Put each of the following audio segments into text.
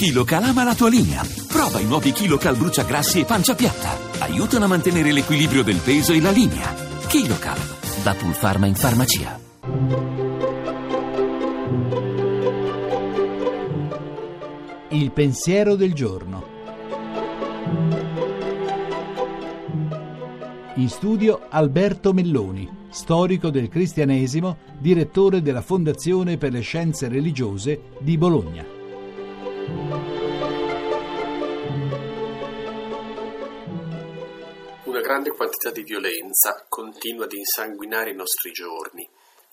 KiloCal ama la tua linea. Prova i nuovi KiloCal bruciagrassi e pancia piatta. Aiutano a mantenere l'equilibrio del peso e la linea. KiloCal, da Pulpharma in farmacia. Il pensiero del giorno. In studio Alberto Melloni, storico del cristianesimo, direttore della Fondazione per le Scienze Religiose di Bologna. Una grande quantità di violenza continua ad insanguinare i nostri giorni.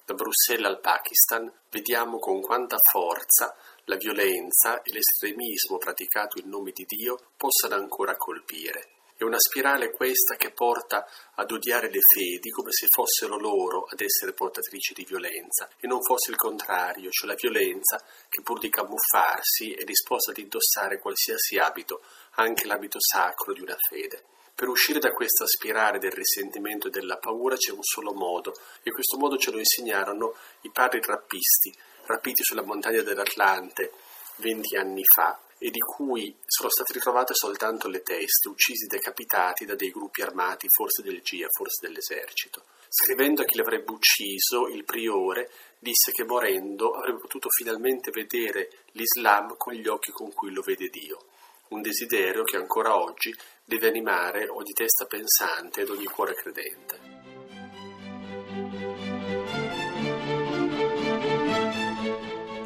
Da Bruxelles al Pakistan vediamo con quanta forza la violenza e l'estremismo praticato in nome di Dio possano ancora colpire. È una spirale questa che porta ad odiare le fedi come se fossero loro ad essere portatrici di violenza e non fosse il contrario, cioè la violenza che pur di camuffarsi è disposta ad indossare qualsiasi abito, anche l'abito sacro di una fede. Per uscire da questa spirale del risentimento e della paura c'è un solo modo e questo modo ce lo insegnarono i padri rappisti rapiti sulla montagna dell'Atlante venti anni fa e di cui sono state ritrovate soltanto le teste, uccisi decapitati da dei gruppi armati, forse del GIA, forse dell'esercito. Scrivendo a chi l'avrebbe ucciso, il priore disse che morendo avrebbe potuto finalmente vedere l'Islam con gli occhi con cui lo vede Dio, un desiderio che ancora oggi deve animare ogni testa pensante ed ogni cuore credente.